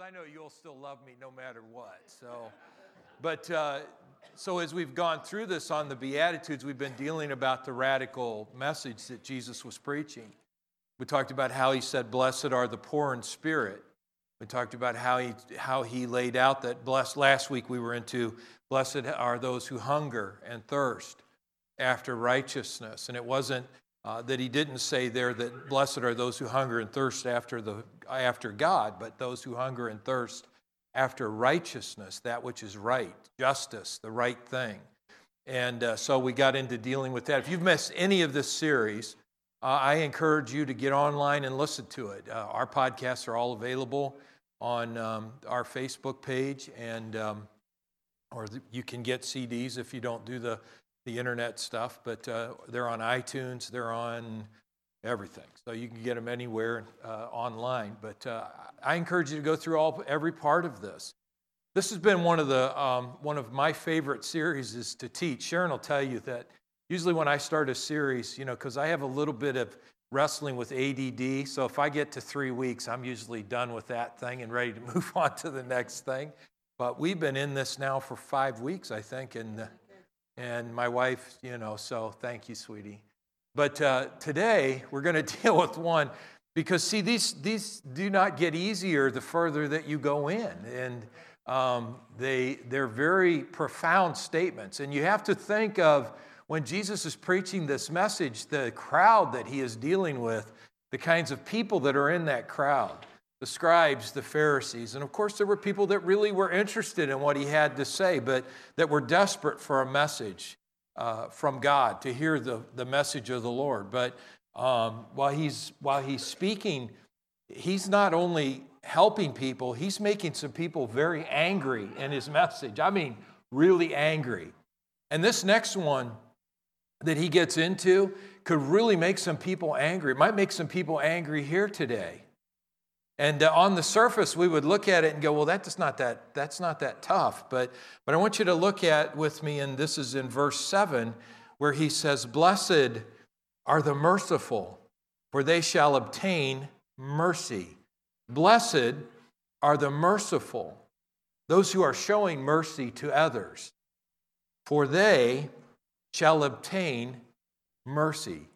because I know you'll still love me no matter what. So, but uh, so as we've gone through this on the Beatitudes, we've been dealing about the radical message that Jesus was preaching. We talked about how he said, Blessed are the poor in spirit. We talked about how he, how he laid out that blessed. Last week we were into, Blessed are those who hunger and thirst after righteousness. And it wasn't uh, that he didn't say there that blessed are those who hunger and thirst after, the, after God, but those who hunger and thirst after righteousness, that which is right, justice, the right thing. And uh, so we got into dealing with that. If you've missed any of this series, uh, I encourage you to get online and listen to it. Uh, our podcasts are all available on um, our Facebook page, and um, or you can get CDs if you don't do the the internet stuff. But uh, they're on iTunes. They're on everything. So you can get them anywhere uh, online. But uh, I encourage you to go through all every part of this. This has been one of the um, one of my favorite series is to teach. Sharon will tell you that usually when I start a series, you know, because I have a little bit of wrestling with ADD, so if I get to three weeks, I'm usually done with that thing and ready to move on to the next thing. But we've been in this now for five weeks, I think, and and my wife, you know, so thank you, sweetie. But uh, today we're going to deal with one because, see, these, these do not get easier the further that you go in. And um, they, they're very profound statements. And you have to think of when Jesus is preaching this message, the crowd that he is dealing with, the kinds of people that are in that crowd the scribes, the Pharisees. And of course, there were people that really were interested in what he had to say, but that were desperate for a message uh, from God, to hear the, the message of the Lord. But um, while, he's, while he's speaking, he's not only helping people, he's making some people very angry in his message. I mean, really angry. And this next one that he gets into could really make some people angry. It might make some people angry here today. And uh, on the surface, we would look at it and go, well, that's not that, that's not that tough. But, but I want you to look at with me, and this is in verse 7, where he says, Blessed are the merciful, for they shall obtain mercy. Blessed are the merciful, those who are showing mercy to others, for they shall obtain mercy.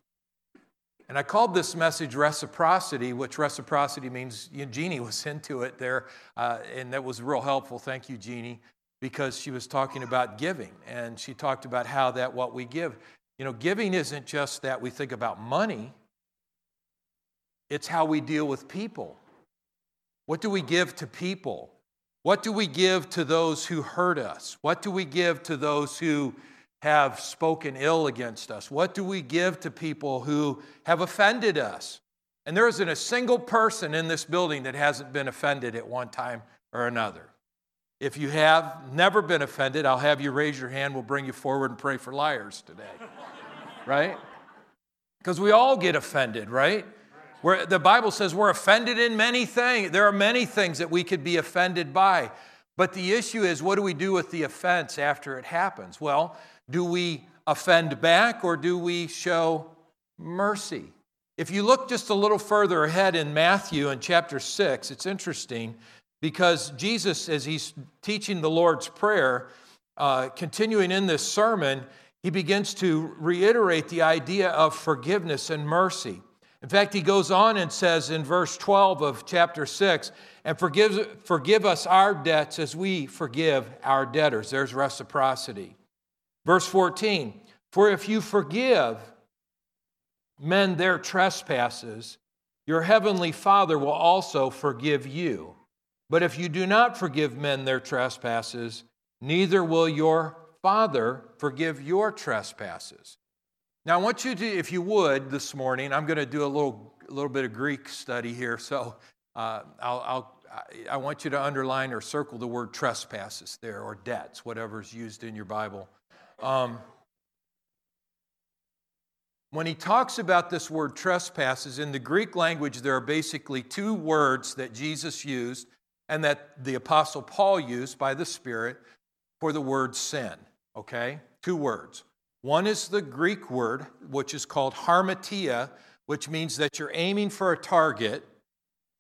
And I called this message reciprocity, which reciprocity means you know, Jeannie was into it there, uh, and that was real helpful. Thank you, Jeannie, because she was talking about giving, and she talked about how that what we give, you know, giving isn't just that we think about money, it's how we deal with people. What do we give to people? What do we give to those who hurt us? What do we give to those who have spoken ill against us? What do we give to people who have offended us? And there isn't a single person in this building that hasn't been offended at one time or another. If you have never been offended, I'll have you raise your hand. We'll bring you forward and pray for liars today. right? Because we all get offended, right? Where the Bible says we're offended in many things. There are many things that we could be offended by. But the issue is, what do we do with the offense after it happens? Well, do we offend back or do we show mercy? If you look just a little further ahead in Matthew in chapter 6, it's interesting because Jesus, as he's teaching the Lord's Prayer, uh, continuing in this sermon, he begins to reiterate the idea of forgiveness and mercy. In fact, he goes on and says in verse 12 of chapter 6, and forgive, forgive us our debts as we forgive our debtors. There's reciprocity. Verse 14 For if you forgive men their trespasses, your heavenly Father will also forgive you. But if you do not forgive men their trespasses, neither will your Father forgive your trespasses. Now, I want you to, if you would, this morning, I'm going to do a little, a little bit of Greek study here. So uh, I'll, I'll, I want you to underline or circle the word trespasses there, or debts, whatever's used in your Bible. Um, when he talks about this word trespasses, in the Greek language, there are basically two words that Jesus used and that the Apostle Paul used by the Spirit for the word sin. Okay? Two words. One is the Greek word, which is called harmatia, which means that you're aiming for a target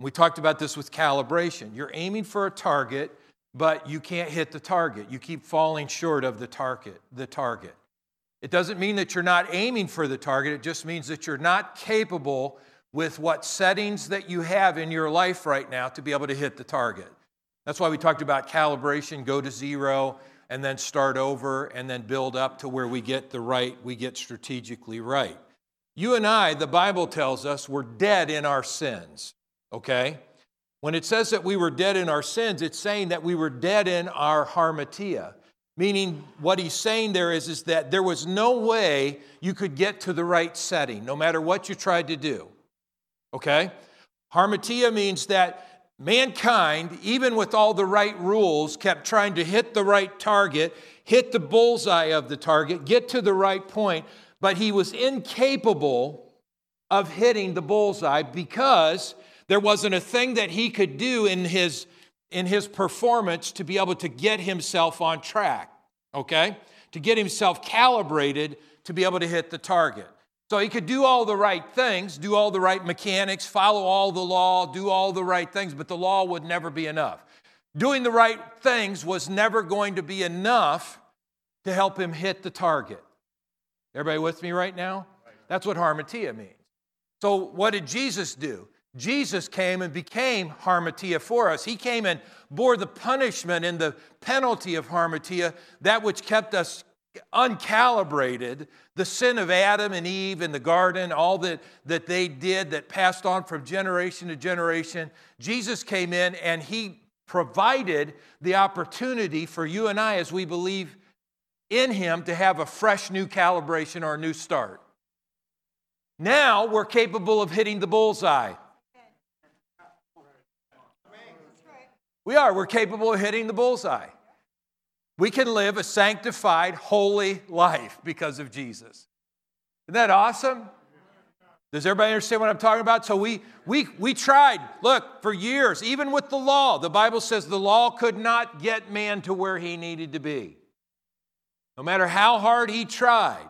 We talked about this with calibration. You're aiming for a target, but you can't hit the target. You keep falling short of the target, the target. It doesn't mean that you're not aiming for the target, it just means that you're not capable with what settings that you have in your life right now to be able to hit the target. That's why we talked about calibration, go to zero, and then start over, and then build up to where we get the right, we get strategically right. You and I, the Bible tells us, we're dead in our sins, okay? When it says that we were dead in our sins, it's saying that we were dead in our harmatia. Meaning, what he's saying there is, is that there was no way you could get to the right setting, no matter what you tried to do. Okay? Harmatia means that mankind, even with all the right rules, kept trying to hit the right target, hit the bullseye of the target, get to the right point, but he was incapable of hitting the bullseye because there wasn't a thing that he could do in his, in his performance to be able to get himself on track, okay? To get himself calibrated to be able to hit the target. So he could do all the right things, do all the right mechanics, follow all the law, do all the right things, but the law would never be enough. Doing the right things was never going to be enough to help him hit the target. Everybody with me right now? That's what harmatia means. So, what did Jesus do? Jesus came and became harmatia for us. He came and bore the punishment and the penalty of harmatia, that which kept us uncalibrated, the sin of Adam and Eve in the garden, all that, that they did that passed on from generation to generation. Jesus came in and he provided the opportunity for you and I, as we believe in him, to have a fresh new calibration or a new start. Now we're capable of hitting the bullseye. We are. We're capable of hitting the bullseye. We can live a sanctified, holy life because of Jesus. Isn't that awesome? Does everybody understand what I'm talking about? So we, we, we tried, look, for years, even with the law, the Bible says the law could not get man to where he needed to be. No matter how hard he tried,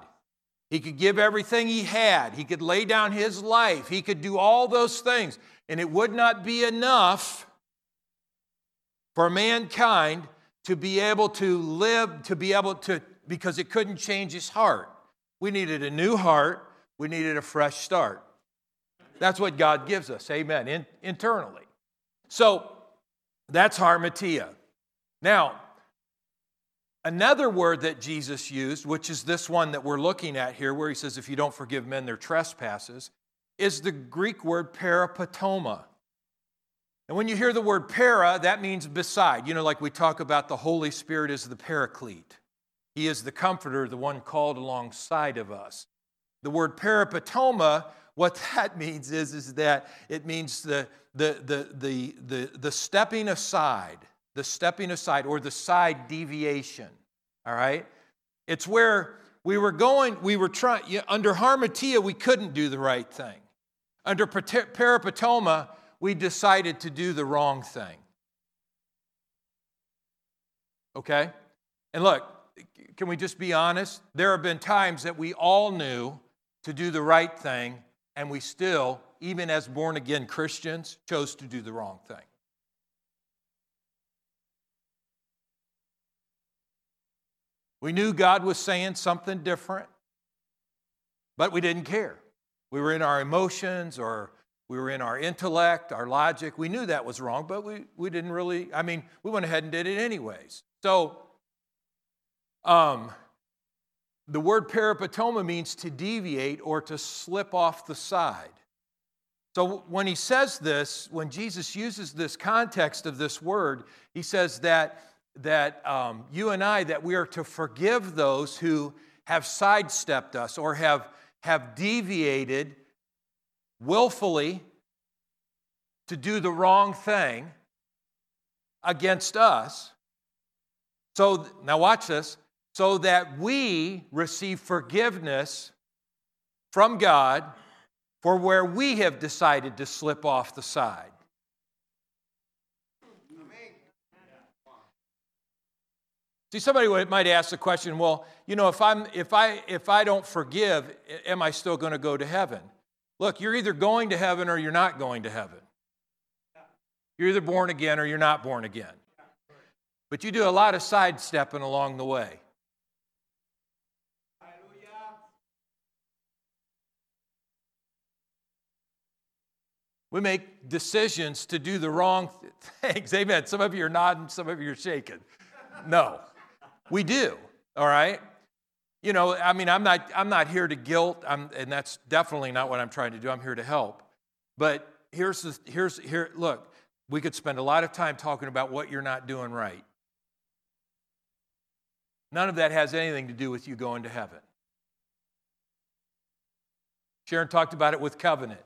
he could give everything he had, he could lay down his life, he could do all those things, and it would not be enough for mankind to be able to live, to be able to, because it couldn't change his heart. We needed a new heart, we needed a fresh start. That's what God gives us, amen, in, internally. So that's harmatia. Now, another word that Jesus used, which is this one that we're looking at here, where he says, if you don't forgive men their trespasses, is the Greek word parapatoma. And when you hear the word para, that means beside. You know, like we talk about the Holy Spirit as the paraclete. He is the comforter, the one called alongside of us. The word parapatoma, what that means is, is that it means the, the, the, the, the, the stepping aside, the stepping aside, or the side deviation. All right? It's where we were going, we were trying, under harmatia, we couldn't do the right thing. Under parapatoma, we decided to do the wrong thing. Okay? And look, can we just be honest? There have been times that we all knew to do the right thing, and we still, even as born again Christians, chose to do the wrong thing. We knew God was saying something different, but we didn't care. We were in our emotions or we were in our intellect, our logic. We knew that was wrong, but we, we didn't really, I mean, we went ahead and did it anyways. So, um, the word parapatoma means to deviate or to slip off the side. So, when he says this, when Jesus uses this context of this word, he says that, that um, you and I, that we are to forgive those who have sidestepped us or have, have deviated willfully to do the wrong thing against us. So, now watch this, so that we receive forgiveness from God for where we have decided to slip off the side. See, somebody might ask the question, well, you know, if, I'm, if, I, if I don't forgive, am I still going to go to heaven? Look, you're either going to heaven or you're not going to heaven. You're either born again or you're not born again. But you do a lot of sidestepping along the way. We make decisions to do the wrong things. Amen. Some of you are nodding, some of you are shaking. No, we do. All right. You know, I mean, I'm not, I'm not here to guilt, I'm, and that's definitely not what I'm trying to do. I'm here to help. But here's the, here's here. Look, we could spend a lot of time talking about what you're not doing right. None of that has anything to do with you going to heaven. Sharon talked about it with covenant.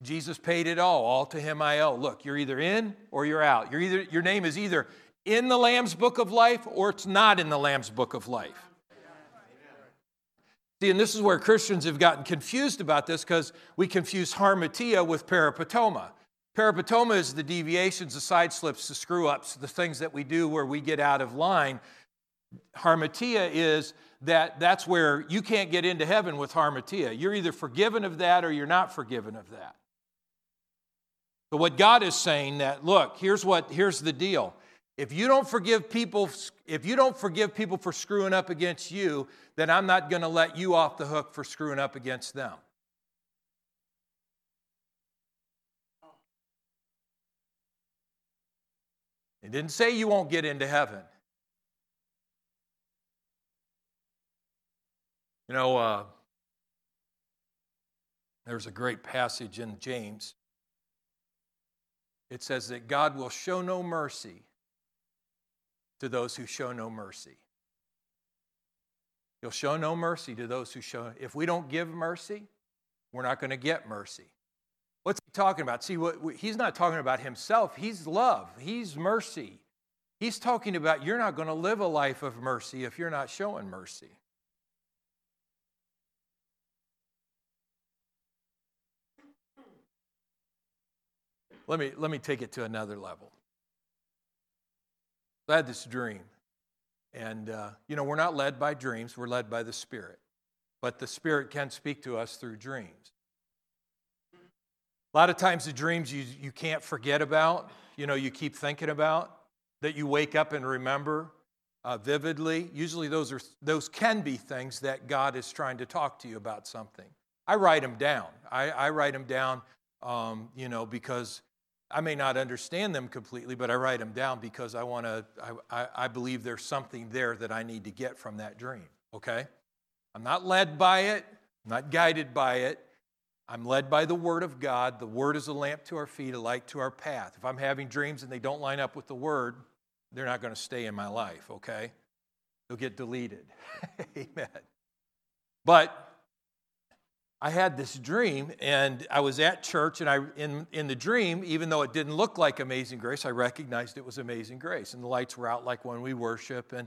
Jesus paid it all. All to him I owe. Look, you're either in or you're out. You're either, your name is either in the Lamb's book of life or it's not in the Lamb's book of life. See, and this is where Christians have gotten confused about this because we confuse harmatia with peripatoma. Peripatoma is the deviations, the side slips, the screw ups, the things that we do where we get out of line. Harmatia is that that's where you can't get into heaven with harmatia. You're either forgiven of that or you're not forgiven of that. But what God is saying that look, here's what here's the deal. If you don't forgive people if you don't forgive people for screwing up against you, then I'm not going to let you off the hook for screwing up against them. It didn't say you won't get into heaven. You know, uh, there's a great passage in James it says that God will show no mercy to those who show no mercy. You'll show no mercy to those who show. If we don't give mercy, we're not going to get mercy. What's he talking about? See, what, he's not talking about himself. He's love. He's mercy. He's talking about you're not going to live a life of mercy if you're not showing mercy. Let me, let me take it to another level. I had this dream. And, uh, you know, we're not led by dreams, we're led by the Spirit. But the Spirit can speak to us through dreams. A lot of times, the dreams you, you can't forget about, you know, you keep thinking about, that you wake up and remember uh, vividly. Usually, those, are, those can be things that God is trying to talk to you about something. I write them down. I, I write them down, um, you know, because I may not understand them completely, but I write them down because I want to, I, I, believe there's something there that I need to get from that dream, okay? I'm not led by it, I'm not guided by it. I'm led by the Word of God. The Word is a lamp to our feet, a light to our path. If I'm having dreams and they don't line up with the Word, they're not going to stay in my life, okay? They'll get deleted. Amen. But I had this dream, and I was at church, and I in, in the dream, even though it didn't look like Amazing Grace, I recognized it was Amazing Grace, and the lights were out like when we worship, and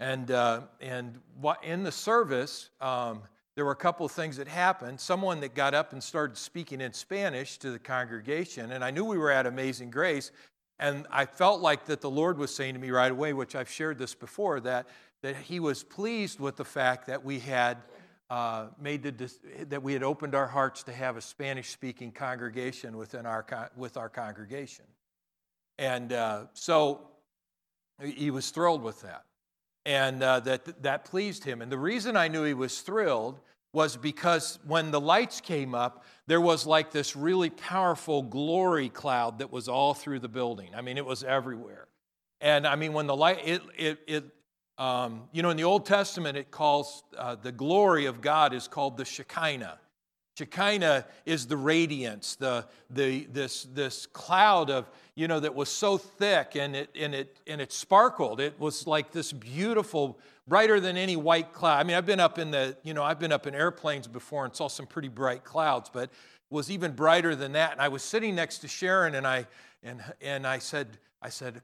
and uh, and in the service, um, there were a couple of things that happened. Someone that got up and started speaking in Spanish to the congregation, and I knew we were at Amazing Grace, and I felt like that the Lord was saying to me right away, which I've shared this before, that that He was pleased with the fact that we had uh, made the, that we had opened our hearts to have a Spanish speaking congregation within our, with our congregation. And uh, so he was thrilled with that. And uh, that, that pleased him. And the reason I knew he was thrilled was because when the lights came up, there was like this really powerful glory cloud that was all through the building. I mean, it was everywhere. And I mean, when the light, it, it, it um, you know, in the Old Testament, it calls uh, the glory of God is called the Shekinah. Shekinah is the radiance, the, the, this, this cloud of, you know, that was so thick and it, and, it, and it sparkled. It was like this beautiful, brighter than any white cloud. I mean, I've been up in the, you know, I've been up in airplanes before and saw some pretty bright clouds, but was even brighter than that. And I was sitting next to Sharon and I, and, and I said, I said,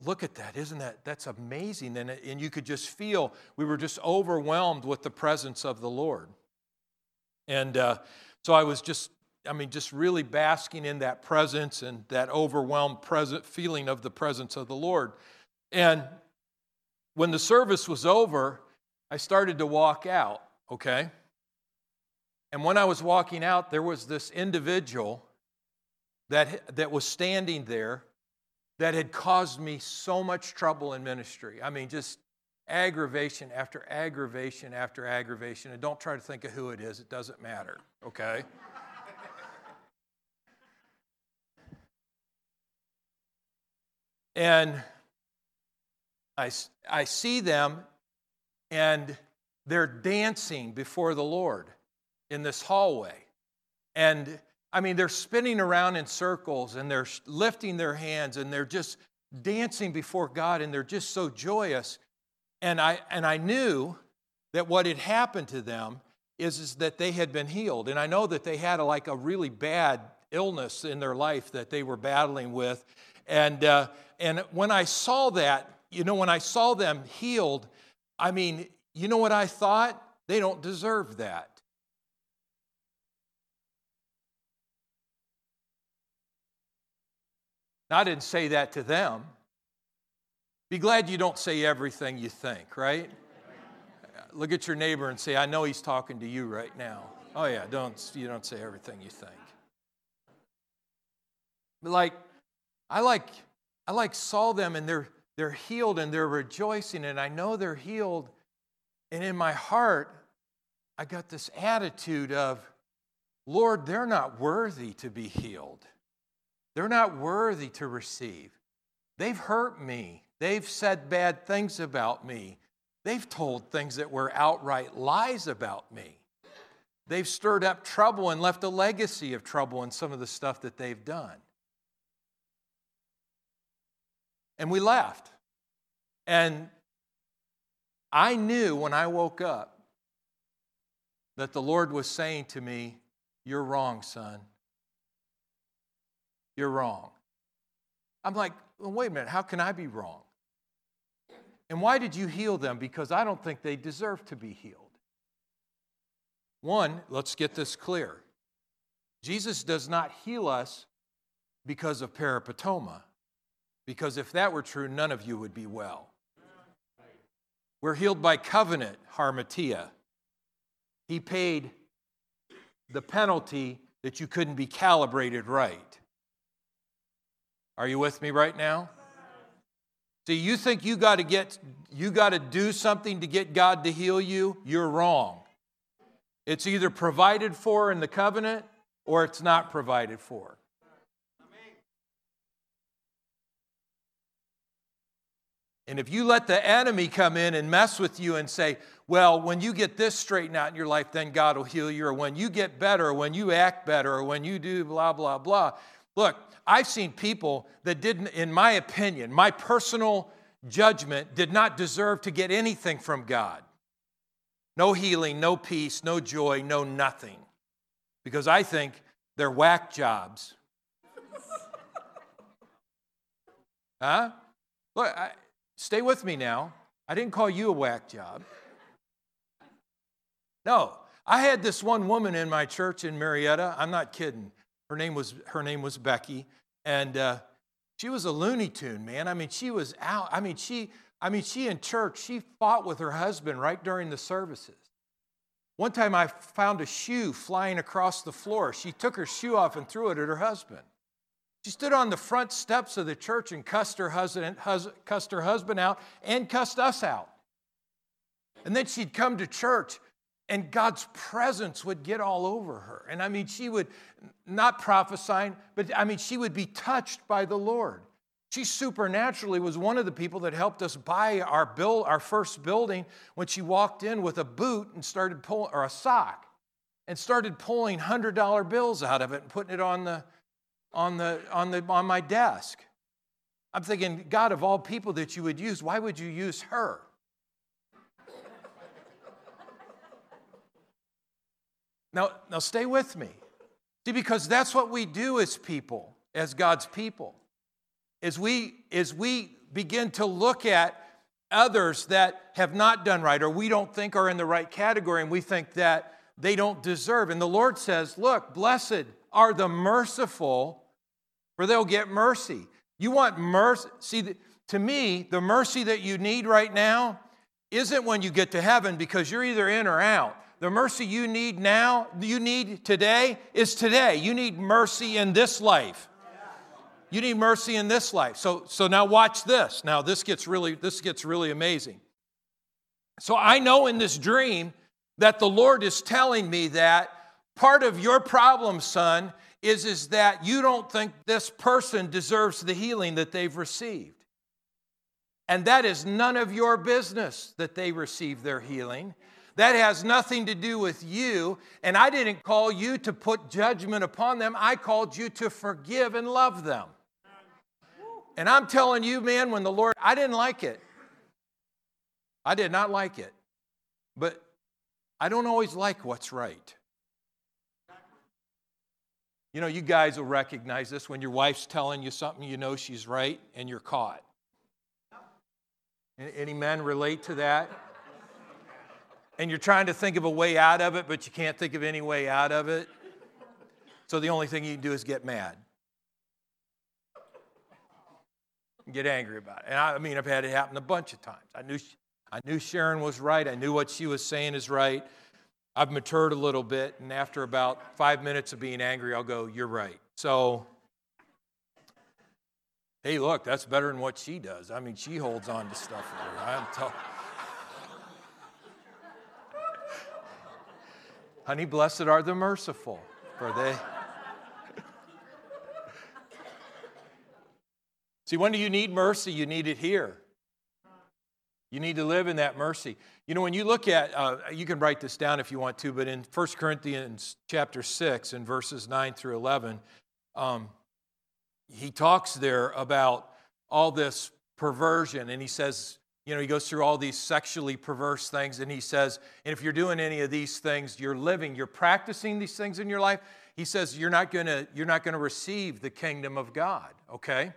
Look at that. Isn't that? That's amazing. And, and you could just feel we were just overwhelmed with the presence of the Lord. And uh, so I was just, I mean, just really basking in that presence and that overwhelmed present feeling of the presence of the Lord. And when the service was over, I started to walk out, okay? And when I was walking out, there was this individual that, that was standing there that had caused me so much trouble in ministry. I mean, just aggravation after aggravation after aggravation. And don't try to think of who it is, it doesn't matter, okay? and I, I see them, and they're dancing before the Lord in this hallway. And I mean, they're spinning around in circles and they're lifting their hands and they're just dancing before God and they're just so joyous. And I, and I knew that what had happened to them is, is that they had been healed. And I know that they had a, like a really bad illness in their life that they were battling with. And, uh, and when I saw that, you know, when I saw them healed, I mean, you know what I thought? They don't deserve that. Now, I didn't say that to them. Be glad you don't say everything you think, right? Look at your neighbor and say, I know he's talking to you right now. Oh, yeah, don't, you don't say everything you think. But like, I like, I like saw them and they're, they're healed and they're rejoicing, and I know they're healed. And in my heart, I got this attitude of, Lord, they're not worthy to be healed. They're not worthy to receive. They've hurt me. They've said bad things about me. They've told things that were outright lies about me. They've stirred up trouble and left a legacy of trouble in some of the stuff that they've done. And we left. And I knew when I woke up that the Lord was saying to me, You're wrong, son. You're wrong. I'm like, well, wait a minute, how can I be wrong? And why did you heal them? Because I don't think they deserve to be healed. One, let's get this clear Jesus does not heal us because of peripatoma, because if that were true, none of you would be well. We're healed by covenant, harmatia. He paid the penalty that you couldn't be calibrated right. Are you with me right now? See, you think you got to get you got to do something to get God to heal you? You're wrong. It's either provided for in the covenant or it's not provided for. And if you let the enemy come in and mess with you and say, well, when you get this straightened out in your life, then God will heal you, or when you get better, or when you act better, or when you do blah, blah, blah. Look, I've seen people that didn't, in my opinion, my personal judgment, did not deserve to get anything from God. No healing, no peace, no joy, no nothing. Because I think they're whack jobs. huh? Look, I, stay with me now. I didn't call you a whack job. No, I had this one woman in my church in Marietta. I'm not kidding. Her name was, her name was Becky. And uh, she was a Looney Tune, man. I mean, she was out. I mean, she, I mean, she in church, she fought with her husband right during the services. One time I found a shoe flying across the floor. She took her shoe off and threw it at her husband. She stood on the front steps of the church and cussed her husband, hus, cussed her husband out and cussed us out. And then she'd come to church and God's presence would get all over her. And I mean, she would not prophesying, but I mean, she would be touched by the Lord. She supernaturally was one of the people that helped us buy our bill, our first building when she walked in with a boot and started pulling, or a sock, and started pulling hundred dollar bills out of it and putting it on the, on the, on the, on my desk. I'm thinking, God, of all people that you would use, why would you use her? Now, now stay with me. See, because that's what we do as people, as God's people. As we, as we begin to look at others that have not done right or we don't think are in the right category and we think that they don't deserve. And the Lord says, Look, blessed are the merciful, for they'll get mercy. You want mercy? See, to me, the mercy that you need right now isn't when you get to heaven because you're either in or out. The mercy you need now, you need today, is today. You need mercy in this life. You need mercy in this life. So, so now watch this. Now this gets really this gets really amazing. So I know in this dream that the Lord is telling me that part of your problem, son, is, is that you don't think this person deserves the healing that they've received. And that is none of your business that they receive their healing. That has nothing to do with you. And I didn't call you to put judgment upon them, I called you to forgive and love them. And I'm telling you, man, when the Lord, I didn't like it. I did not like it. But I don't always like what's right. You know, you guys will recognize this when your wife's telling you something, you know she's right, and you're caught. Any men relate to that? And you're trying to think of a way out of it, but you can't think of any way out of it. So the only thing you can do is get mad. Get angry about it. And I, I mean, I've had it happen a bunch of times. I knew, I knew Sharon was right. I knew what she was saying is right. I've matured a little bit, and after about five minutes of being angry, I'll go, You're right. So, hey, look, that's better than what she does. I mean, she holds on to stuff. I'm telling Honey, blessed are the merciful, for they. See, when do you need mercy? You need it here. You need to live in that mercy. You know, when you look at, uh, you can write this down if you want to, but in 1 Corinthians chapter 6 and verses 9 through 11, um, he talks there about all this perversion, and he says, you know, he goes through all these sexually perverse things, and he says, and if you're doing any of these things, you're living, you're practicing these things in your life. He says you're not gonna, you're not gonna receive the kingdom of God. Okay,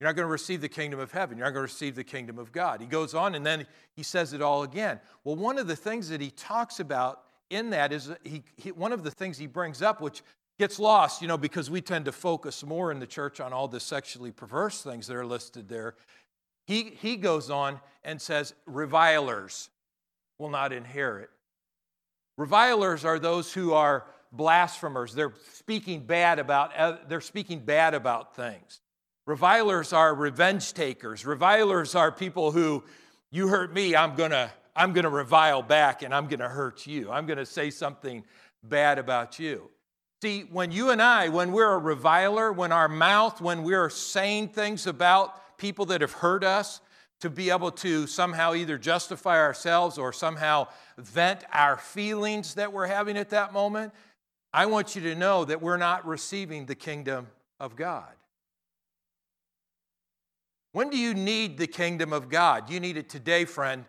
you're not going to receive the kingdom of heaven. You're not going to receive the kingdom of God. He goes on and then he says it all again. Well, one of the things that he talks about in that is he, he, one of the things he brings up, which gets lost, you know, because we tend to focus more in the church on all the sexually perverse things that are listed there. He, he goes on and says, revilers will not inherit. Revilers are those who are blasphemers. They're speaking bad about, uh, they're speaking bad about things. Revilers are revenge takers. Revilers are people who, you hurt me, I'm gonna, I'm gonna revile back and I'm gonna hurt you. I'm gonna say something bad about you. See, when you and I, when we're a reviler, when our mouth, when we're saying things about people that have hurt us, to be able to somehow either justify ourselves or somehow vent our feelings that we're having at that moment, I want you to know that we're not receiving the kingdom of God. When do you need the kingdom of God? You need it today, friend.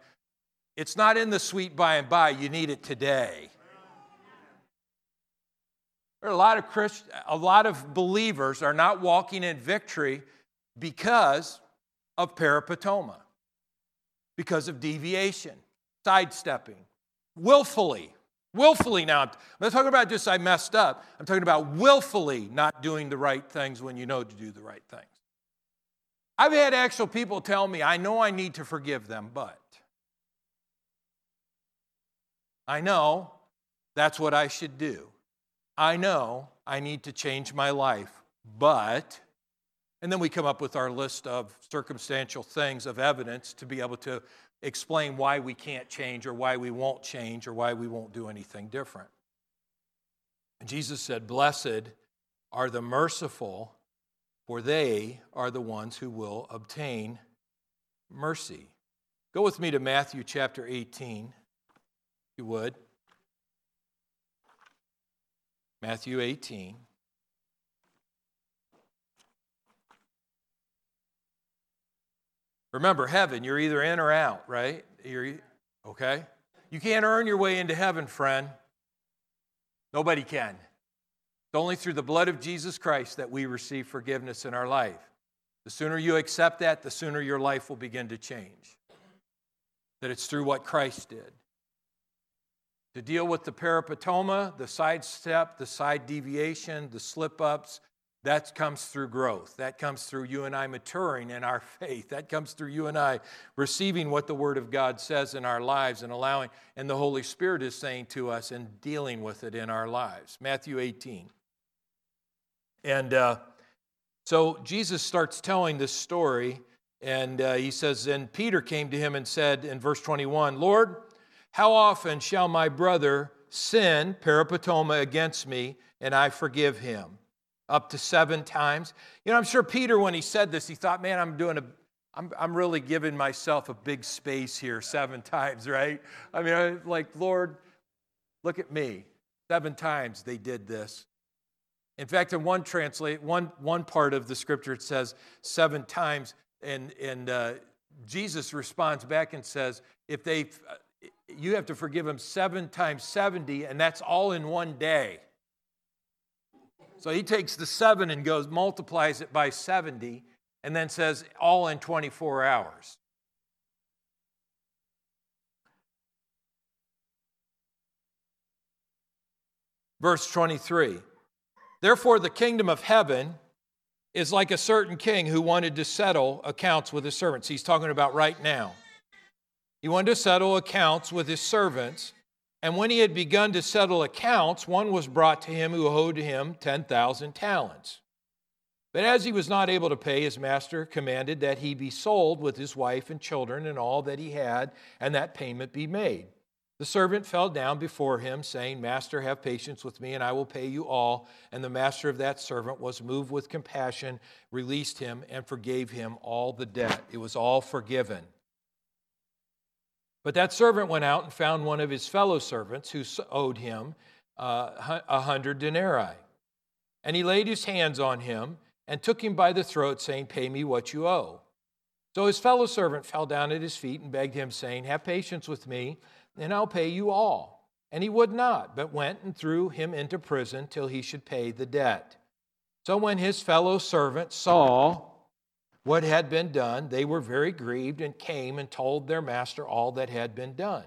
It's not in the sweet by and by, you need it today. There are a lot of Christ, a lot of believers are not walking in victory because of peripatoma, because of deviation, sidestepping, willfully. Willfully now, I'm not talking about just I messed up. I'm talking about willfully not doing the right things when you know to do the right things. I've had actual people tell me, I know I need to forgive them, but I know that's what I should do. I know I need to change my life, but, and then we come up with our list of circumstantial things of evidence to be able to explain why we can't change or why we won't change or why we won't do anything different. And Jesus said, Blessed are the merciful, for they are the ones who will obtain mercy. Go with me to Matthew chapter 18, if you would. Matthew 18. Remember, heaven, you're either in or out, right? You're, okay? You can't earn your way into heaven, friend. Nobody can. It's only through the blood of Jesus Christ that we receive forgiveness in our life. The sooner you accept that, the sooner your life will begin to change. That it's through what Christ did. To deal with the peripatoma, the sidestep, the side deviation, the slip ups, that comes through growth. That comes through you and I maturing in our faith. That comes through you and I receiving what the Word of God says in our lives and allowing, and the Holy Spirit is saying to us and dealing with it in our lives. Matthew 18. And uh, So Jesus starts telling this story, and uh, he says, And Peter came to him and said in verse 21, Lord, how often shall my brother sin, peripatoma, against me, and I forgive him? Up to seven times. You know, I'm sure Peter, when he said this, he thought, man, I'm doing a I'm, I'm really giving myself a big space here seven times, right? I mean, I, like, Lord, look at me. Seven times they did this. In fact, in one translate, one, one part of the scripture, it says seven times, and, and uh, Jesus responds back and says, if they, uh, you have to forgive them seven times 70, and that's all in one day. So he takes the seven and goes, multiplies it by 70, and then says, all in 24 hours. Verse 23 Therefore, the kingdom of heaven is like a certain king who wanted to settle accounts with his servants. He's talking about right now. He wanted to settle accounts with his servants. And when he had begun to settle accounts, one was brought to him who owed him 10,000 talents. But as he was not able to pay, his master commanded that he be sold with his wife and children and all that he had, and that payment be made. The servant fell down before him, saying, Master, have patience with me, and I will pay you all. And the master of that servant was moved with compassion, released him, and forgave him all the debt. It was all forgiven. But that servant went out and found one of his fellow servants who owed him uh, a hundred denarii. And he laid his hands on him and took him by the throat, saying, Pay me what you owe. So his fellow servant fell down at his feet and begged him, saying, Have patience with me and I'll pay you all. And he would not, but went and threw him into prison till he should pay the debt. So when his fellow servant saw what had been done, they were very grieved and came and told their master all that had been done.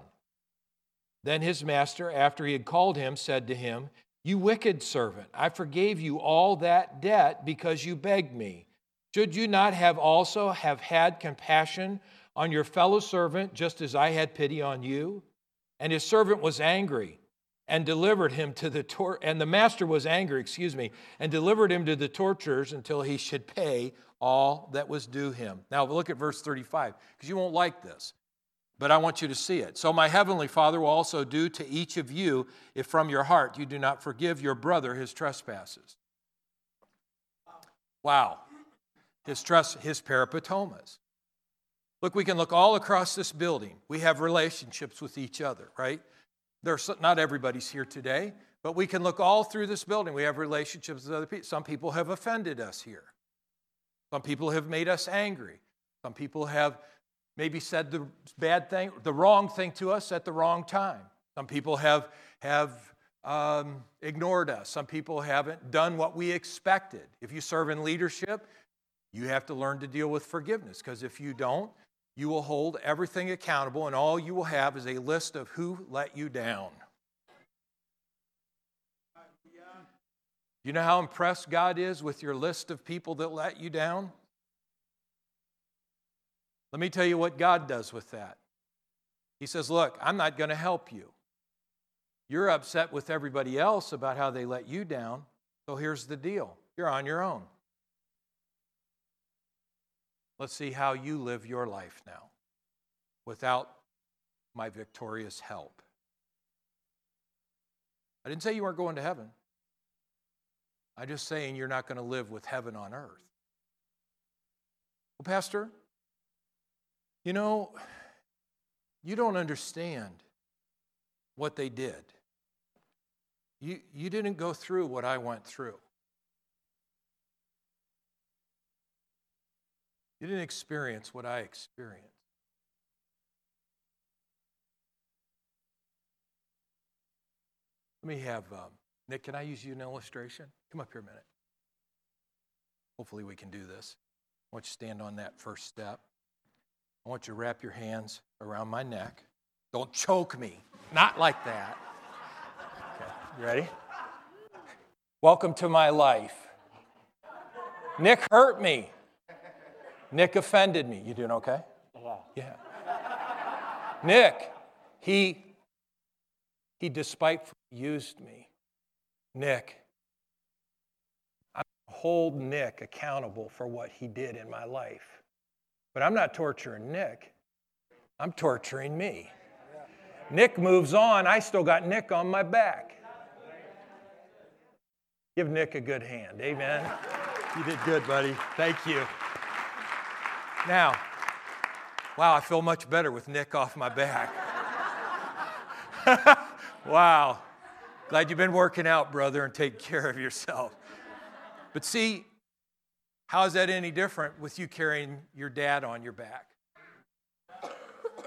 Then his master, after he had called him, said to him, You wicked servant, I forgave you all that debt because you begged me. Should you not have also have had compassion on your fellow servant just as I had pity on you? And his servant was angry and delivered him to the tor- and the master was angry, excuse me, and delivered him to the torturers until he should pay all that was due him. Now look at verse 35 because you won't like this. But I want you to see it. So my heavenly Father will also do to each of you if from your heart you do not forgive your brother his trespasses. Wow. His trust his peripatomas. Look, we can look all across this building. We have relationships with each other, right? There's not everybody's here today, but we can look all through this building. We have relationships with other people. Some people have offended us here. Some people have made us angry. Some people have maybe said the bad thing, the wrong thing to us at the wrong time. Some people have have um, ignored us. Some people haven't done what we expected. If you serve in leadership, you have to learn to deal with forgiveness because if you don't, you will hold everything accountable, and all you will have is a list of who let you down. You know how impressed God is with your list of people that let you down? Let me tell you what God does with that. He says, Look, I'm not going to help you. You're upset with everybody else about how they let you down, so here's the deal you're on your own. Let's see how you live your life now without my victorious help. I didn't say you weren't going to heaven. I'm just saying you're not going to live with heaven on earth. Well, Pastor, you know, you don't understand what they did. You, you didn't go through what I went through. You didn't experience what I experienced. Let me have, um, Nick, can I use you an illustration? Come up here a minute. Hopefully, we can do this. I want you to stand on that first step. I want you to wrap your hands around my neck. Don't choke me. Not like that. Okay, you ready? Welcome to my life. Nick hurt me. Nick offended me. You doing okay? Yeah. Yeah. Nick, he he despitefully used me. Nick, I'm hold Nick accountable for what he did in my life. But I'm not torturing Nick, I'm torturing me. Nick moves on, I still got Nick on my back. Give Nick a good hand. Amen. You did good, buddy. Thank you. Now, wow, I feel much better with Nick off my back. wow. Glad you've been working out, brother, and taking care of yourself. But see, how is that any different with you carrying your dad on your back?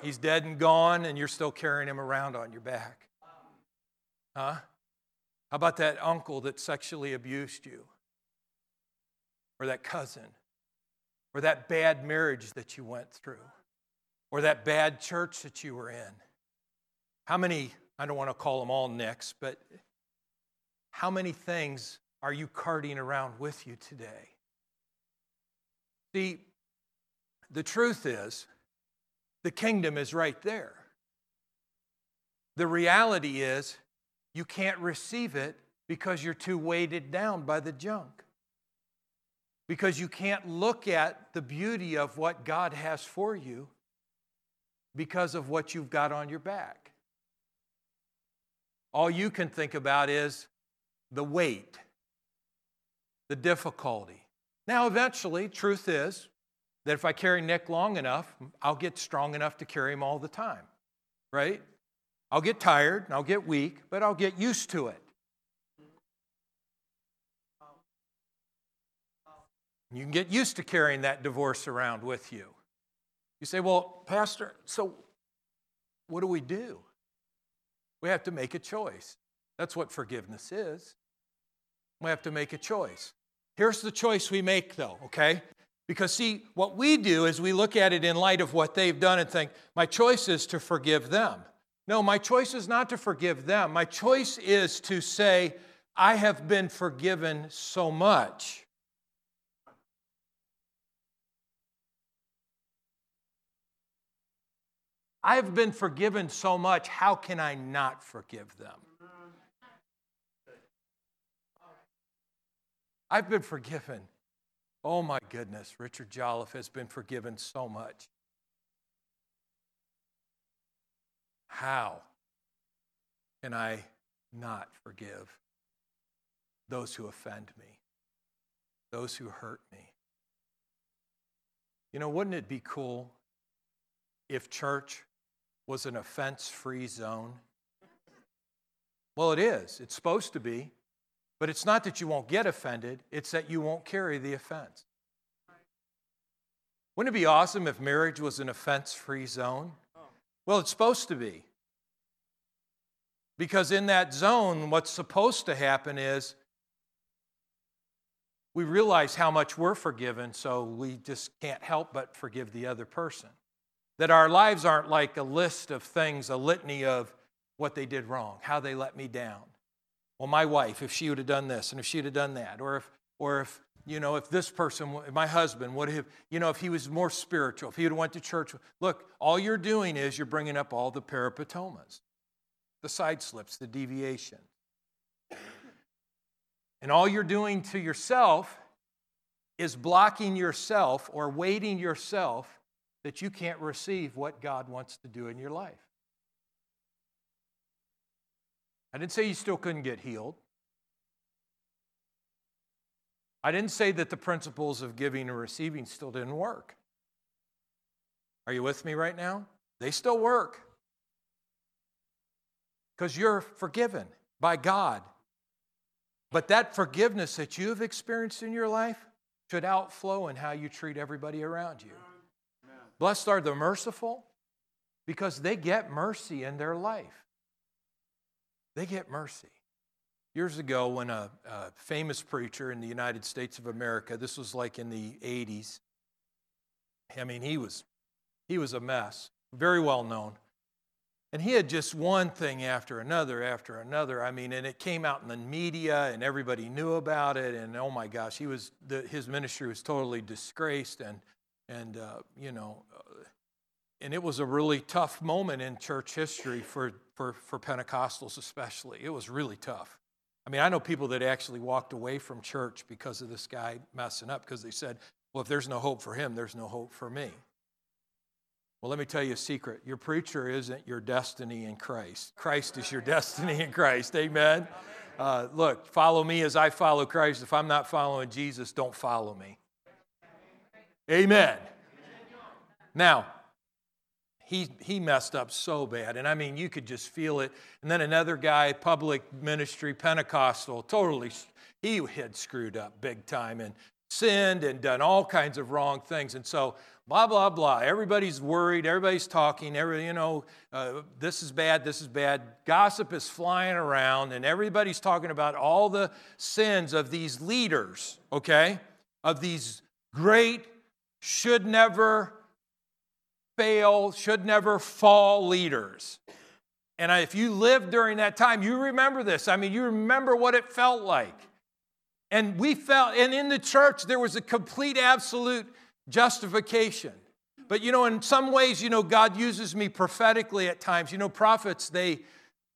He's dead and gone, and you're still carrying him around on your back. Huh? How about that uncle that sexually abused you? Or that cousin? Or that bad marriage that you went through? Or that bad church that you were in? How many, I don't want to call them all Nicks, but how many things are you carting around with you today? See, the truth is, the kingdom is right there. The reality is, you can't receive it because you're too weighted down by the junk. Because you can't look at the beauty of what God has for you because of what you've got on your back. All you can think about is the weight, the difficulty. Now, eventually, truth is that if I carry Nick long enough, I'll get strong enough to carry him all the time, right? I'll get tired and I'll get weak, but I'll get used to it. You can get used to carrying that divorce around with you. You say, Well, Pastor, so what do we do? We have to make a choice. That's what forgiveness is. We have to make a choice. Here's the choice we make, though, okay? Because, see, what we do is we look at it in light of what they've done and think, my choice is to forgive them. No, my choice is not to forgive them. My choice is to say, I have been forgiven so much. I've been forgiven so much, how can I not forgive them? I've been forgiven. Oh my goodness, Richard Jolliffe has been forgiven so much. How can I not forgive those who offend me, those who hurt me? You know, wouldn't it be cool if church was an offense free zone? Well, it is. It's supposed to be. But it's not that you won't get offended, it's that you won't carry the offense. Wouldn't it be awesome if marriage was an offense free zone? Well, it's supposed to be. Because in that zone, what's supposed to happen is we realize how much we're forgiven, so we just can't help but forgive the other person. That our lives aren't like a list of things, a litany of what they did wrong, how they let me down. Well, my wife, if she would have done this and if she'd have done that, or if, or if you know, if this person, my husband, would have, you know, if he was more spiritual, if he would have went to church, look, all you're doing is you're bringing up all the paraptomas, the side slips, the deviation. And all you're doing to yourself is blocking yourself or weighting yourself that you can't receive what God wants to do in your life. I didn't say you still couldn't get healed. I didn't say that the principles of giving and receiving still didn't work. Are you with me right now? They still work. Because you're forgiven by God. But that forgiveness that you've experienced in your life should outflow in how you treat everybody around you. Blessed are the merciful because they get mercy in their life. They get mercy. Years ago, when a, a, famous preacher in the United States of America, this was like in the 80s, I mean, he was, he was a mess, very well known. And he had just one thing after another after another. I mean, and it came out in the media and everybody knew about it. And oh my gosh, he was, the, his ministry was totally disgraced. And, and uh, you know, uh, and it was a really tough moment in church history for, for, for Pentecostals, especially. It was really tough. I mean, I know people that actually walked away from church because of this guy messing up because they said, well, if there's no hope for him, there's no hope for me. Well, let me tell you a secret. Your preacher isn't your destiny in Christ. Christ is your destiny in Christ. Amen. Uh, look, follow me as I follow Christ. If I'm not following Jesus, don't follow me. Amen. Now, he, he messed up so bad. And I mean, you could just feel it. And then another guy, public ministry, Pentecostal, totally, he had screwed up big time and sinned and done all kinds of wrong things. And so, blah, blah, blah. Everybody's worried. Everybody's talking. Every, you know, uh, this is bad, this is bad. Gossip is flying around, and everybody's talking about all the sins of these leaders, okay? Of these great, should never fail, should never fall leaders. And if you lived during that time, you remember this. I mean, you remember what it felt like. And we felt, and in the church, there was a complete, absolute justification. But you know, in some ways, you know, God uses me prophetically at times. You know, prophets, they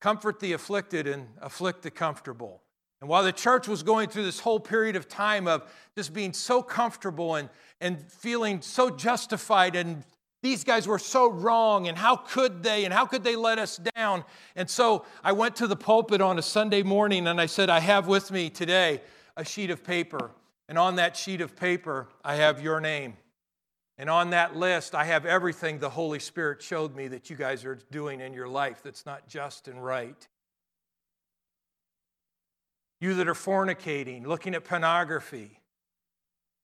comfort the afflicted and afflict the comfortable. And while the church was going through this whole period of time of just being so comfortable and, and feeling so justified and these guys were so wrong, and how could they, and how could they let us down? And so I went to the pulpit on a Sunday morning and I said, I have with me today a sheet of paper. And on that sheet of paper, I have your name. And on that list, I have everything the Holy Spirit showed me that you guys are doing in your life that's not just and right. You that are fornicating, looking at pornography,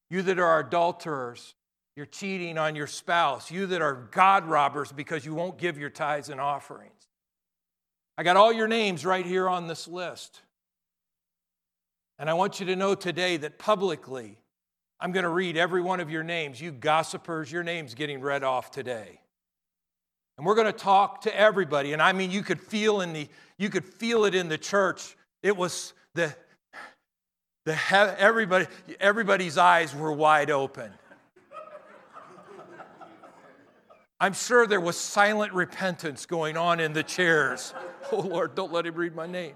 you that are adulterers, you're cheating on your spouse, you that are God robbers because you won't give your tithes and offerings. I got all your names right here on this list. And I want you to know today that publicly, I'm going to read every one of your names. You gossipers, your name's getting read off today. And we're going to talk to everybody. And I mean, you could feel in the, you could feel it in the church. It was the, the everybody, everybody's eyes were wide open. I'm sure there was silent repentance going on in the chairs. Oh, Lord, don't let him read my name.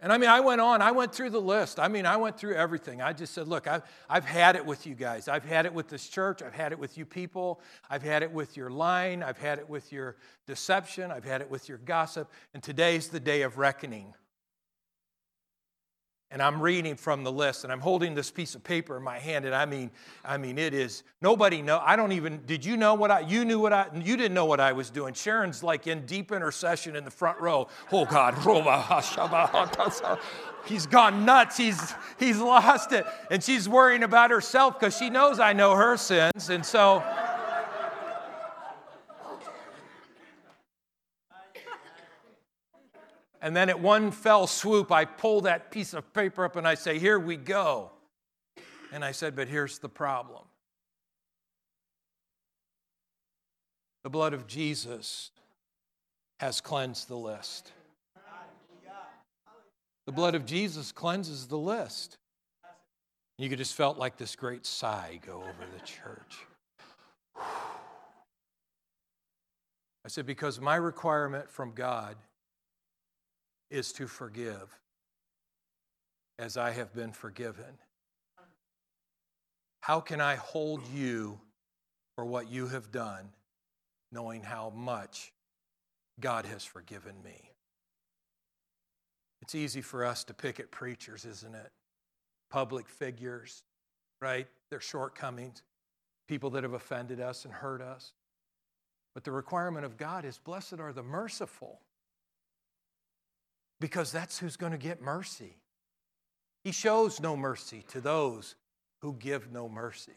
And I mean, I went on, I went through the list. I mean, I went through everything. I just said, look, I've, I've had it with you guys. I've had it with this church. I've had it with you people. I've had it with your lying. I've had it with your deception. I've had it with your gossip. And today's the day of reckoning and I'm reading from the list and I'm holding this piece of paper in my hand and I mean I mean it is nobody know I don't even did you know what I you knew what I you didn't know what I was doing. Sharon's like in deep intercession in the front row. Oh God. He's gone nuts. He's he's lost it. And she's worrying about herself because she knows I know her sins. And so And then at one fell swoop, I pull that piece of paper up and I say, Here we go. And I said, But here's the problem the blood of Jesus has cleansed the list. The blood of Jesus cleanses the list. You could just felt like this great sigh go over the church. I said, because my requirement from God is to forgive as I have been forgiven. How can I hold you for what you have done, knowing how much God has forgiven me? It's easy for us to pick at preachers, isn't it? Public figures, right? Their shortcomings, people that have offended us and hurt us. But the requirement of God is blessed are the merciful, because that's who's going to get mercy. He shows no mercy to those who give no mercy.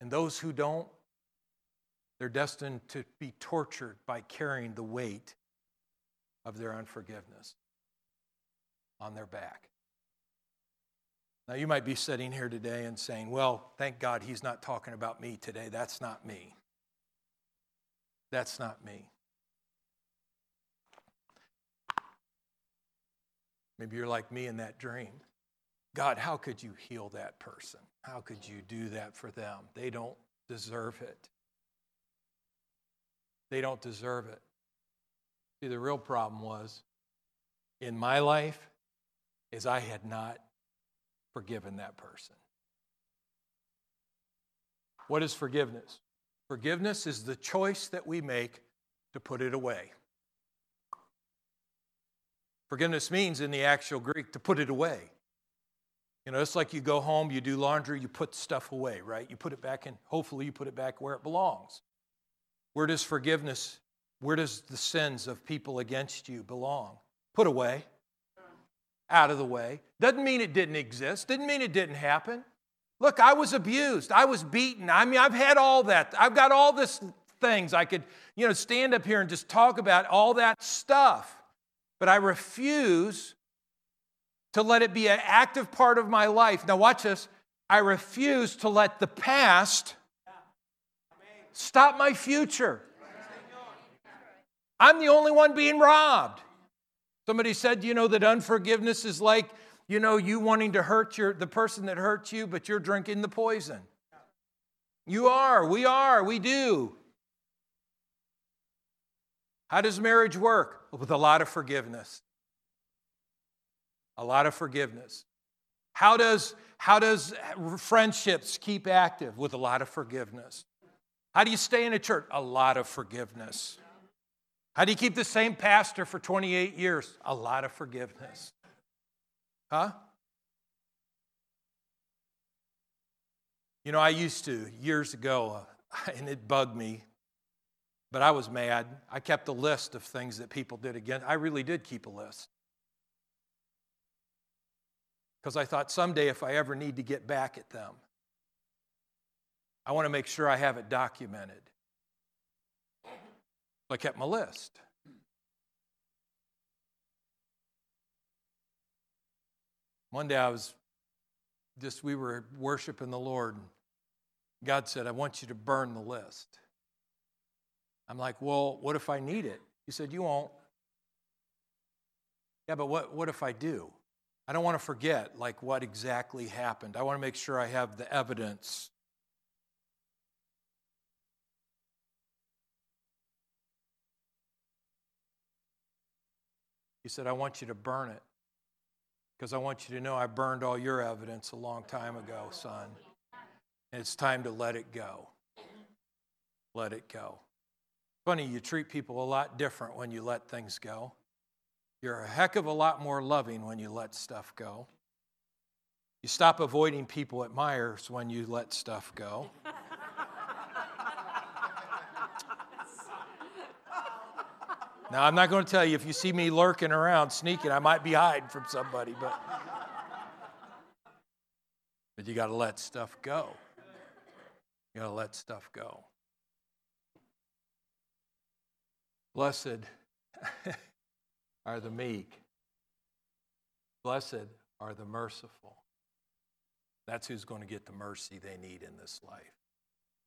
And those who don't, they're destined to be tortured by carrying the weight of their unforgiveness on their back. Now, you might be sitting here today and saying, Well, thank God he's not talking about me today. That's not me. That's not me. Maybe you're like me in that dream. God, how could you heal that person? How could you do that for them? They don't deserve it. They don't deserve it. See, the real problem was in my life is I had not forgiven that person. What is forgiveness? Forgiveness is the choice that we make to put it away. Forgiveness means in the actual Greek to put it away. You know, it's like you go home, you do laundry, you put stuff away, right? You put it back in, hopefully, you put it back where it belongs. Where does forgiveness, where does the sins of people against you belong? Put away, out of the way. Doesn't mean it didn't exist, didn't mean it didn't happen. Look, I was abused, I was beaten. I mean, I've had all that. I've got all this things I could, you know, stand up here and just talk about all that stuff. But I refuse to let it be an active part of my life. Now, watch this. I refuse to let the past stop my future. I'm the only one being robbed. Somebody said, you know, that unforgiveness is like, you know, you wanting to hurt your, the person that hurts you, but you're drinking the poison. You are, we are, we do. How does marriage work? With a lot of forgiveness. A lot of forgiveness. How does, how does friendships keep active? With a lot of forgiveness. How do you stay in a church? A lot of forgiveness. How do you keep the same pastor for 28 years? A lot of forgiveness. Huh? You know, I used to years ago, and it bugged me but I was mad. I kept a list of things that people did again. I really did keep a list. Because I thought someday if I ever need to get back at them, I want to make sure I have it documented. So I kept my list. One day I was just, we were worshiping the Lord. God said, I want you to burn the list. I'm like, well, what if I need it? He said, you won't. Yeah, but what, what if I do? I don't want to forget like what exactly happened. I want to make sure I have the evidence. He said, I want you to burn it because I want you to know I burned all your evidence a long time ago, son. And it's time to let it go. Let it go. Funny, you treat people a lot different when you let things go. You're a heck of a lot more loving when you let stuff go. You stop avoiding people at Myers when you let stuff go. now, I'm not going to tell you if you see me lurking around, sneaking, I might be hiding from somebody, but, but you got to let stuff go. You got to let stuff go. Blessed are the meek. Blessed are the merciful. That's who's going to get the mercy they need in this life.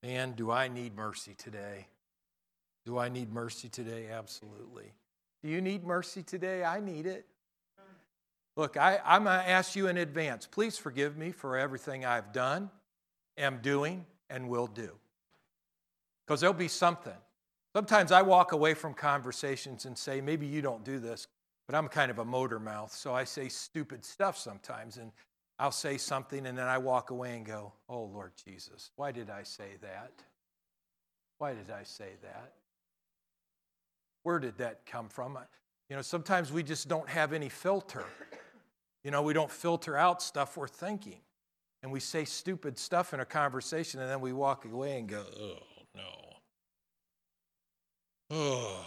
Man, do I need mercy today? Do I need mercy today? Absolutely. Do you need mercy today? I need it. Look, I, I'm going to ask you in advance please forgive me for everything I've done, am doing, and will do. Because there'll be something Sometimes I walk away from conversations and say, maybe you don't do this, but I'm kind of a motor mouth, so I say stupid stuff sometimes. And I'll say something and then I walk away and go, oh, Lord Jesus, why did I say that? Why did I say that? Where did that come from? You know, sometimes we just don't have any filter. You know, we don't filter out stuff we're thinking. And we say stupid stuff in a conversation and then we walk away and go, oh, no. Oh.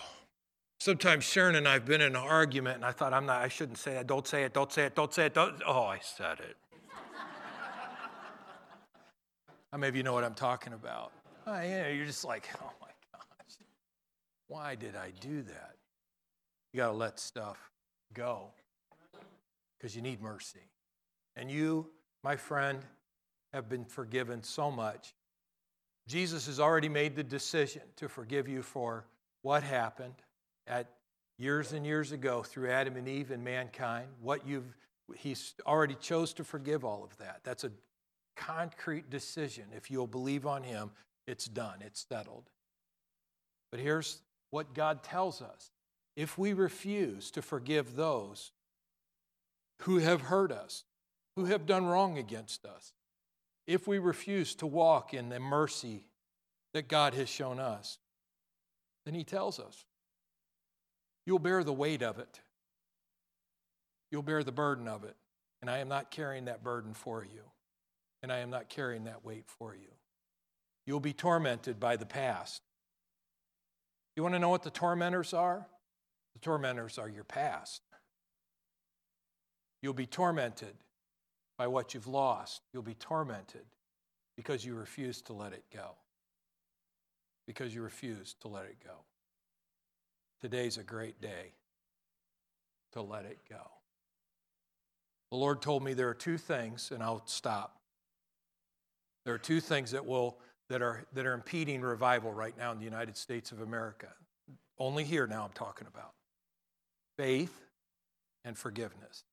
Sometimes Sharon and I have been in an argument, and I thought, I'm not, I shouldn't say that. Don't say it, don't say it, don't say it. Don't. Oh, I said it. How many of you know what I'm talking about? Oh, yeah, you're just like, oh my gosh, why did I do that? You got to let stuff go because you need mercy. And you, my friend, have been forgiven so much. Jesus has already made the decision to forgive you for what happened at years and years ago through Adam and Eve and mankind, what you've he's already chose to forgive all of that. That's a concrete decision. If you'll believe on him, it's done, it's settled. But here's what God tells us. if we refuse to forgive those who have hurt us, who have done wrong against us, if we refuse to walk in the mercy that God has shown us, then He tells us, You'll bear the weight of it. You'll bear the burden of it. And I am not carrying that burden for you. And I am not carrying that weight for you. You'll be tormented by the past. You want to know what the tormentors are? The tormentors are your past. You'll be tormented by what you've lost. You'll be tormented because you refuse to let it go. Because you refuse to let it go. Today's a great day to let it go. The Lord told me there are two things, and I'll stop. There are two things that will that are that are impeding revival right now in the United States of America. Only here now I'm talking about. Faith and forgiveness.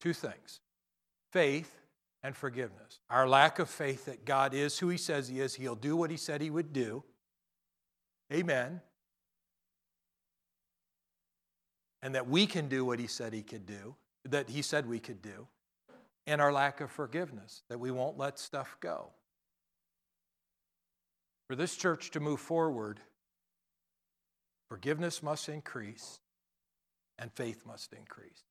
Two things faith and forgiveness. Our lack of faith that God is who He says He is, He'll do what He said He would do. Amen. And that we can do what He said He could do, that He said we could do. And our lack of forgiveness, that we won't let stuff go. For this church to move forward, forgiveness must increase and faith must increase.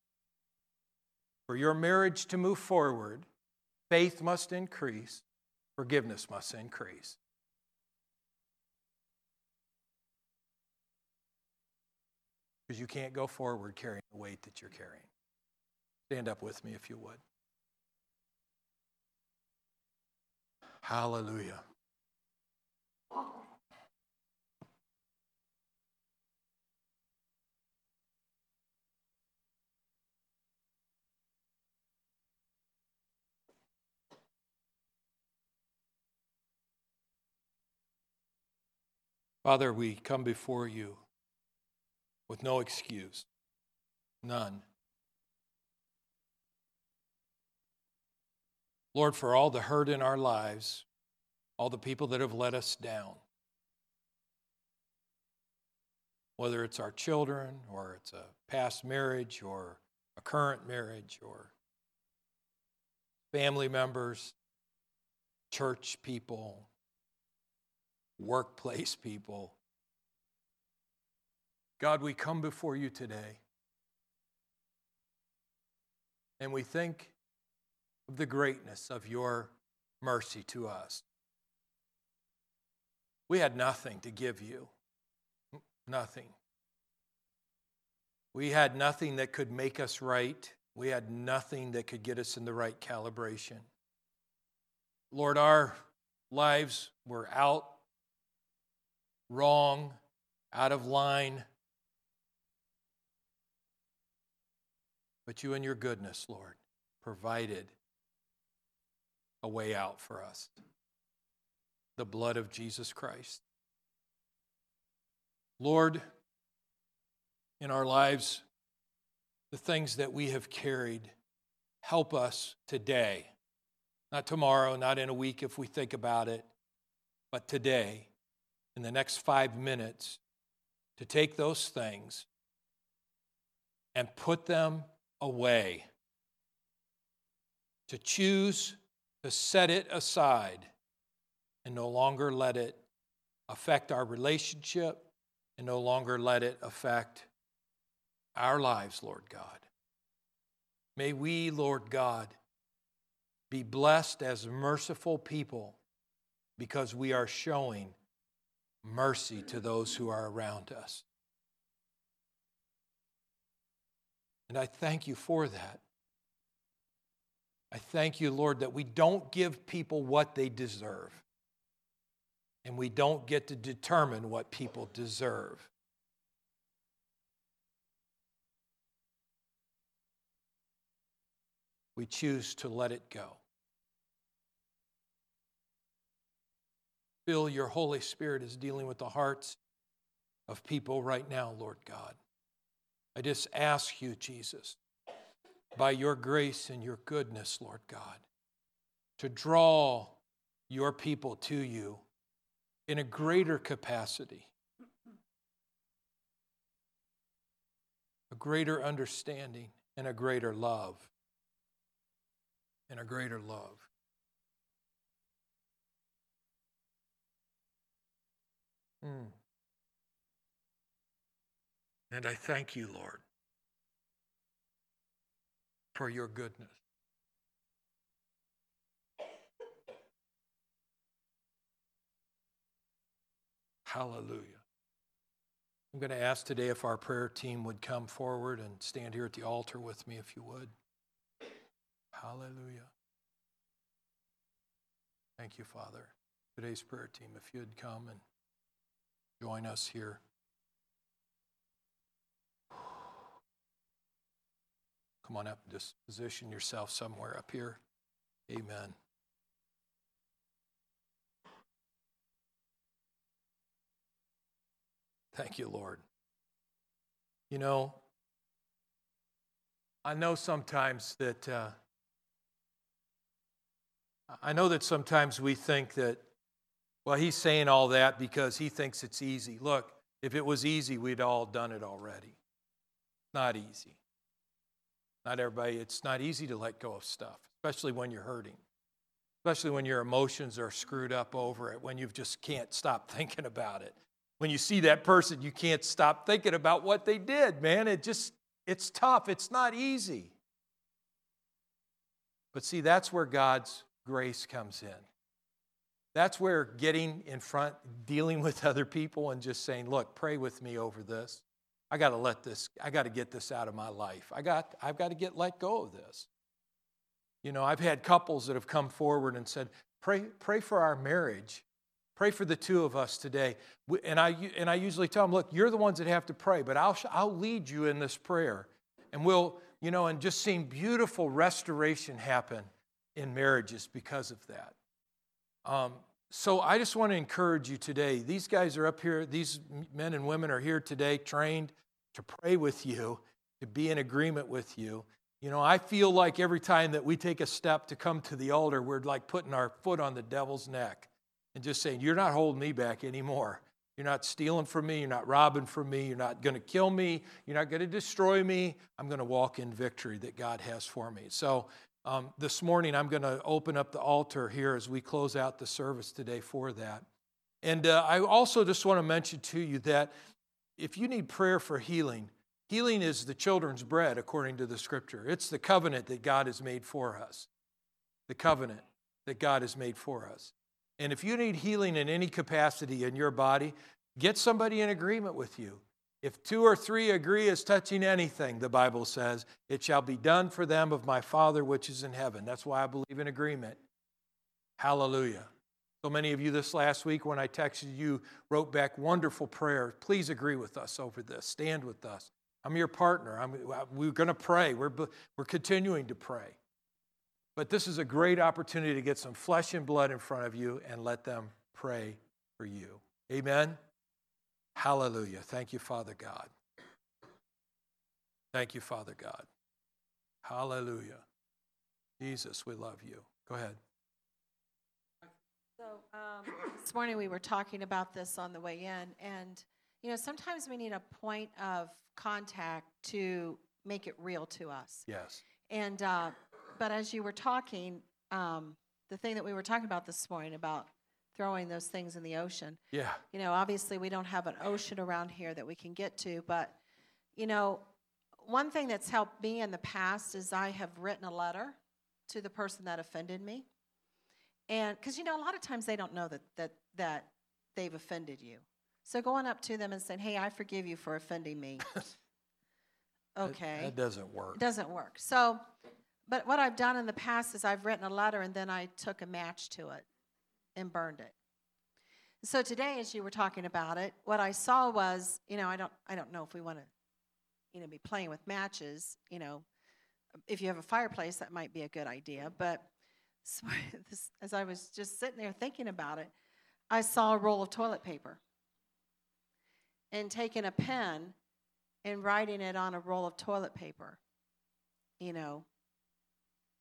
For your marriage to move forward, faith must increase, forgiveness must increase. Because you can't go forward carrying the weight that you're carrying. Stand up with me if you would. Hallelujah. Father, we come before you with no excuse, none. Lord, for all the hurt in our lives, all the people that have let us down, whether it's our children or it's a past marriage or a current marriage or family members, church people, workplace people. God, we come before you today and we think of the greatness of your mercy to us. We had nothing to give you, nothing. We had nothing that could make us right. We had nothing that could get us in the right calibration. Lord, our lives were out wrong, out of line. But you, in your goodness, Lord, provided a way out for us the blood of Jesus Christ. Lord, in our lives, the things that we have carried, help us today. Not tomorrow, not in a week if we think about it, but today in the next five minutes to take those things and put them away, to choose to set it aside and no longer let it affect our relationship and no longer let it affect our lives, Lord God. May we, Lord God, be blessed as merciful people because we are showing mercy to those who are around us. And I thank you for that. I thank you, Lord, that we don't give people what they deserve. And we don't get to determine what people deserve. We choose to let it go. Feel your Holy Spirit is dealing with the hearts of people right now, Lord God. I just ask you, Jesus, by your grace and your goodness, Lord God, to draw your people to you in a greater capacity. a greater understanding, and a greater love. And a greater love. Mm. And I thank you, Lord, for your goodness. Hallelujah. I'm going to ask today if our prayer team would come forward and stand here at the altar with me, if you would. Hallelujah. Thank you, Father. Today's prayer team, if you'd come and join us here. Come on up, just position yourself somewhere up here. Amen. Thank you, Lord. You know, I know sometimes that, uh, I know that sometimes we think that, well, he's saying all that because he thinks it's easy. Look, if it was easy, we'd all done it already. Not easy. Not everybody, it's not easy to let go of stuff, especially when you're hurting, especially when your emotions are screwed up over it, when you just can't stop thinking about it when you see that person, you can't stop thinking about what they did, man. It just, it's tough. It's not easy. But see, that's where God's grace comes in. That's where getting in front, dealing with other people, and just saying, look, pray with me over this. I got to let this, I got to get this out of my life. I got, I've got to get let go of this. You know, I've had couples that have come forward and said, pray, pray for our marriage. Pray for the two of us today. And I, and I usually tell them, look, you're the ones that have to pray, but I'll, I'll lead you in this prayer. And we'll, you know, and just seeing beautiful restoration happen in marriages because of that. Um, so I just want to encourage you today. These guys are up here, these men and women are here today trained to pray with you, to be in agreement with you. You know, I feel like every time that we take a step to come to the altar, we're like putting our foot on the devil's neck and just saying, You're not holding me back anymore. You're not stealing from me. You're not robbing from me. You're not going to kill me. You're not going to destroy me. I'm going to walk in victory that God has for me. So, um, this morning, I'm going to open up the altar here as we close out the service today for that. And uh, I also just want to mention to you that if you need prayer for healing, healing is the children's bread according to the scripture. It's the covenant that God has made for us. The covenant that God has made for us. And if you need healing in any capacity in your body, get somebody in agreement with you. If two or three agree as touching anything, the Bible says, it shall be done for them of my Father which is in heaven. That's why I believe in agreement. Hallelujah. So many of you this last week, when I texted you, wrote back wonderful prayer. Please agree with us over this. Stand with us. I'm your partner. I'm, we're going to pray. We're, we're continuing to pray. But this is a great opportunity to get some flesh and blood in front of you and let them pray for you. Amen. Hallelujah. Thank you, Father God. Thank you, Father God. Hallelujah. Jesus, we love you. Go ahead. So um, this morning we were talking about this on the way in, and you know sometimes we need a point of contact to make it real to us. Yes. And uh, but as you were talking, um, the thing that we were talking about this morning about throwing those things in the ocean. Yeah. You know, obviously we don't have an ocean around here that we can get to, but you know, one thing that's helped me in the past is I have written a letter to the person that offended me. And because you know, a lot of times they don't know that that that they've offended you. So going up to them and saying, "Hey, I forgive you for offending me." okay. That, that doesn't work. It doesn't work. So but what I've done in the past is I've written a letter and then I took a match to it and burned it. So today, as you were talking about it, what I saw was, you know, I don't, I don't know if we want to, you know, be playing with matches. You know, if you have a fireplace, that might be a good idea. But so this, as I was just sitting there thinking about it, I saw a roll of toilet paper and taking a pen and writing it on a roll of toilet paper. You know,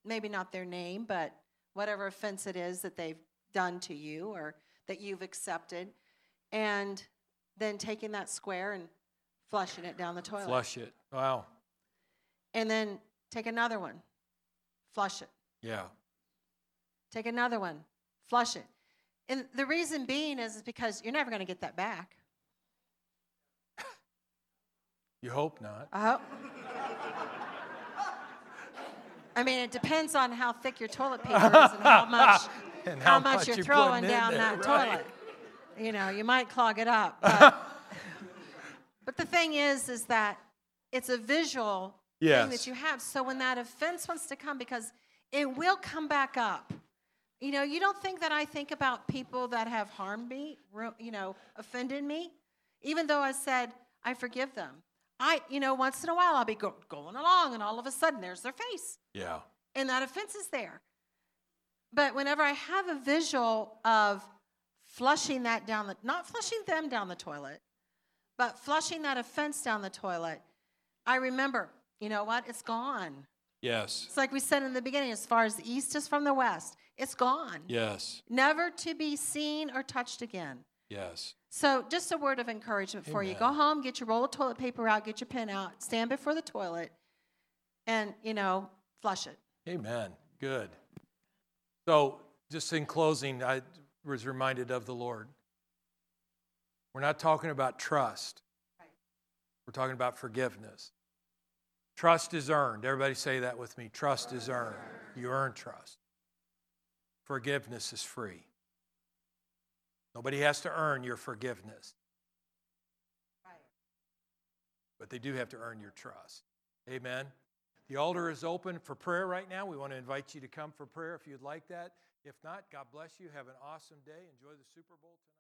maybe not their name, but whatever offense it is that they've done to you or that you've accepted, and then taking that square and flushing it down the toilet. Flush it. Wow. And then take another one, flush it. Yeah. Take another one, flush it. And the reason being is, is because you're never going to get that back. You hope not. I hope. I mean, it depends on how thick your toilet paper is and how much, And how, how much, much you're you're throwing down there, that right. toilet. You know, you might clog it up. But, but the thing is, is that it's a visual thing that you have. So when that offense wants to come, because it will come back up. You know, you don't think that I think about people that have harmed me, you know, offended me, even though I said I forgive them. I, you know, once in a while I'll be go- going along, and all of a sudden there's their face, Yeah. and that offense is there. But whenever I have a visual of flushing that down the, not flushing them down the toilet, but flushing that offense down the toilet, I remember, you know what? It's gone. Yes. It's like we said in the beginning, as far as the east is from the west, it's gone. Yes. Never to be seen or touched again. Yes. So, just a word of encouragement for you. Go home, get your roll of toilet paper out, get your pen out, stand before the toilet, and, you know, flush it. Amen. Good. So, just in closing, I was reminded of the Lord. We're not talking about trust, we're talking about forgiveness. Trust is earned. Everybody say that with me. Trust is earned. You earn trust. Forgiveness is free. Nobody has to earn your forgiveness, but they do have to earn your trust. Amen. The altar is open for prayer right now. We want to invite you to come for prayer if you'd like that. If not, God bless you. Have an awesome day. Enjoy the Super Bowl tonight.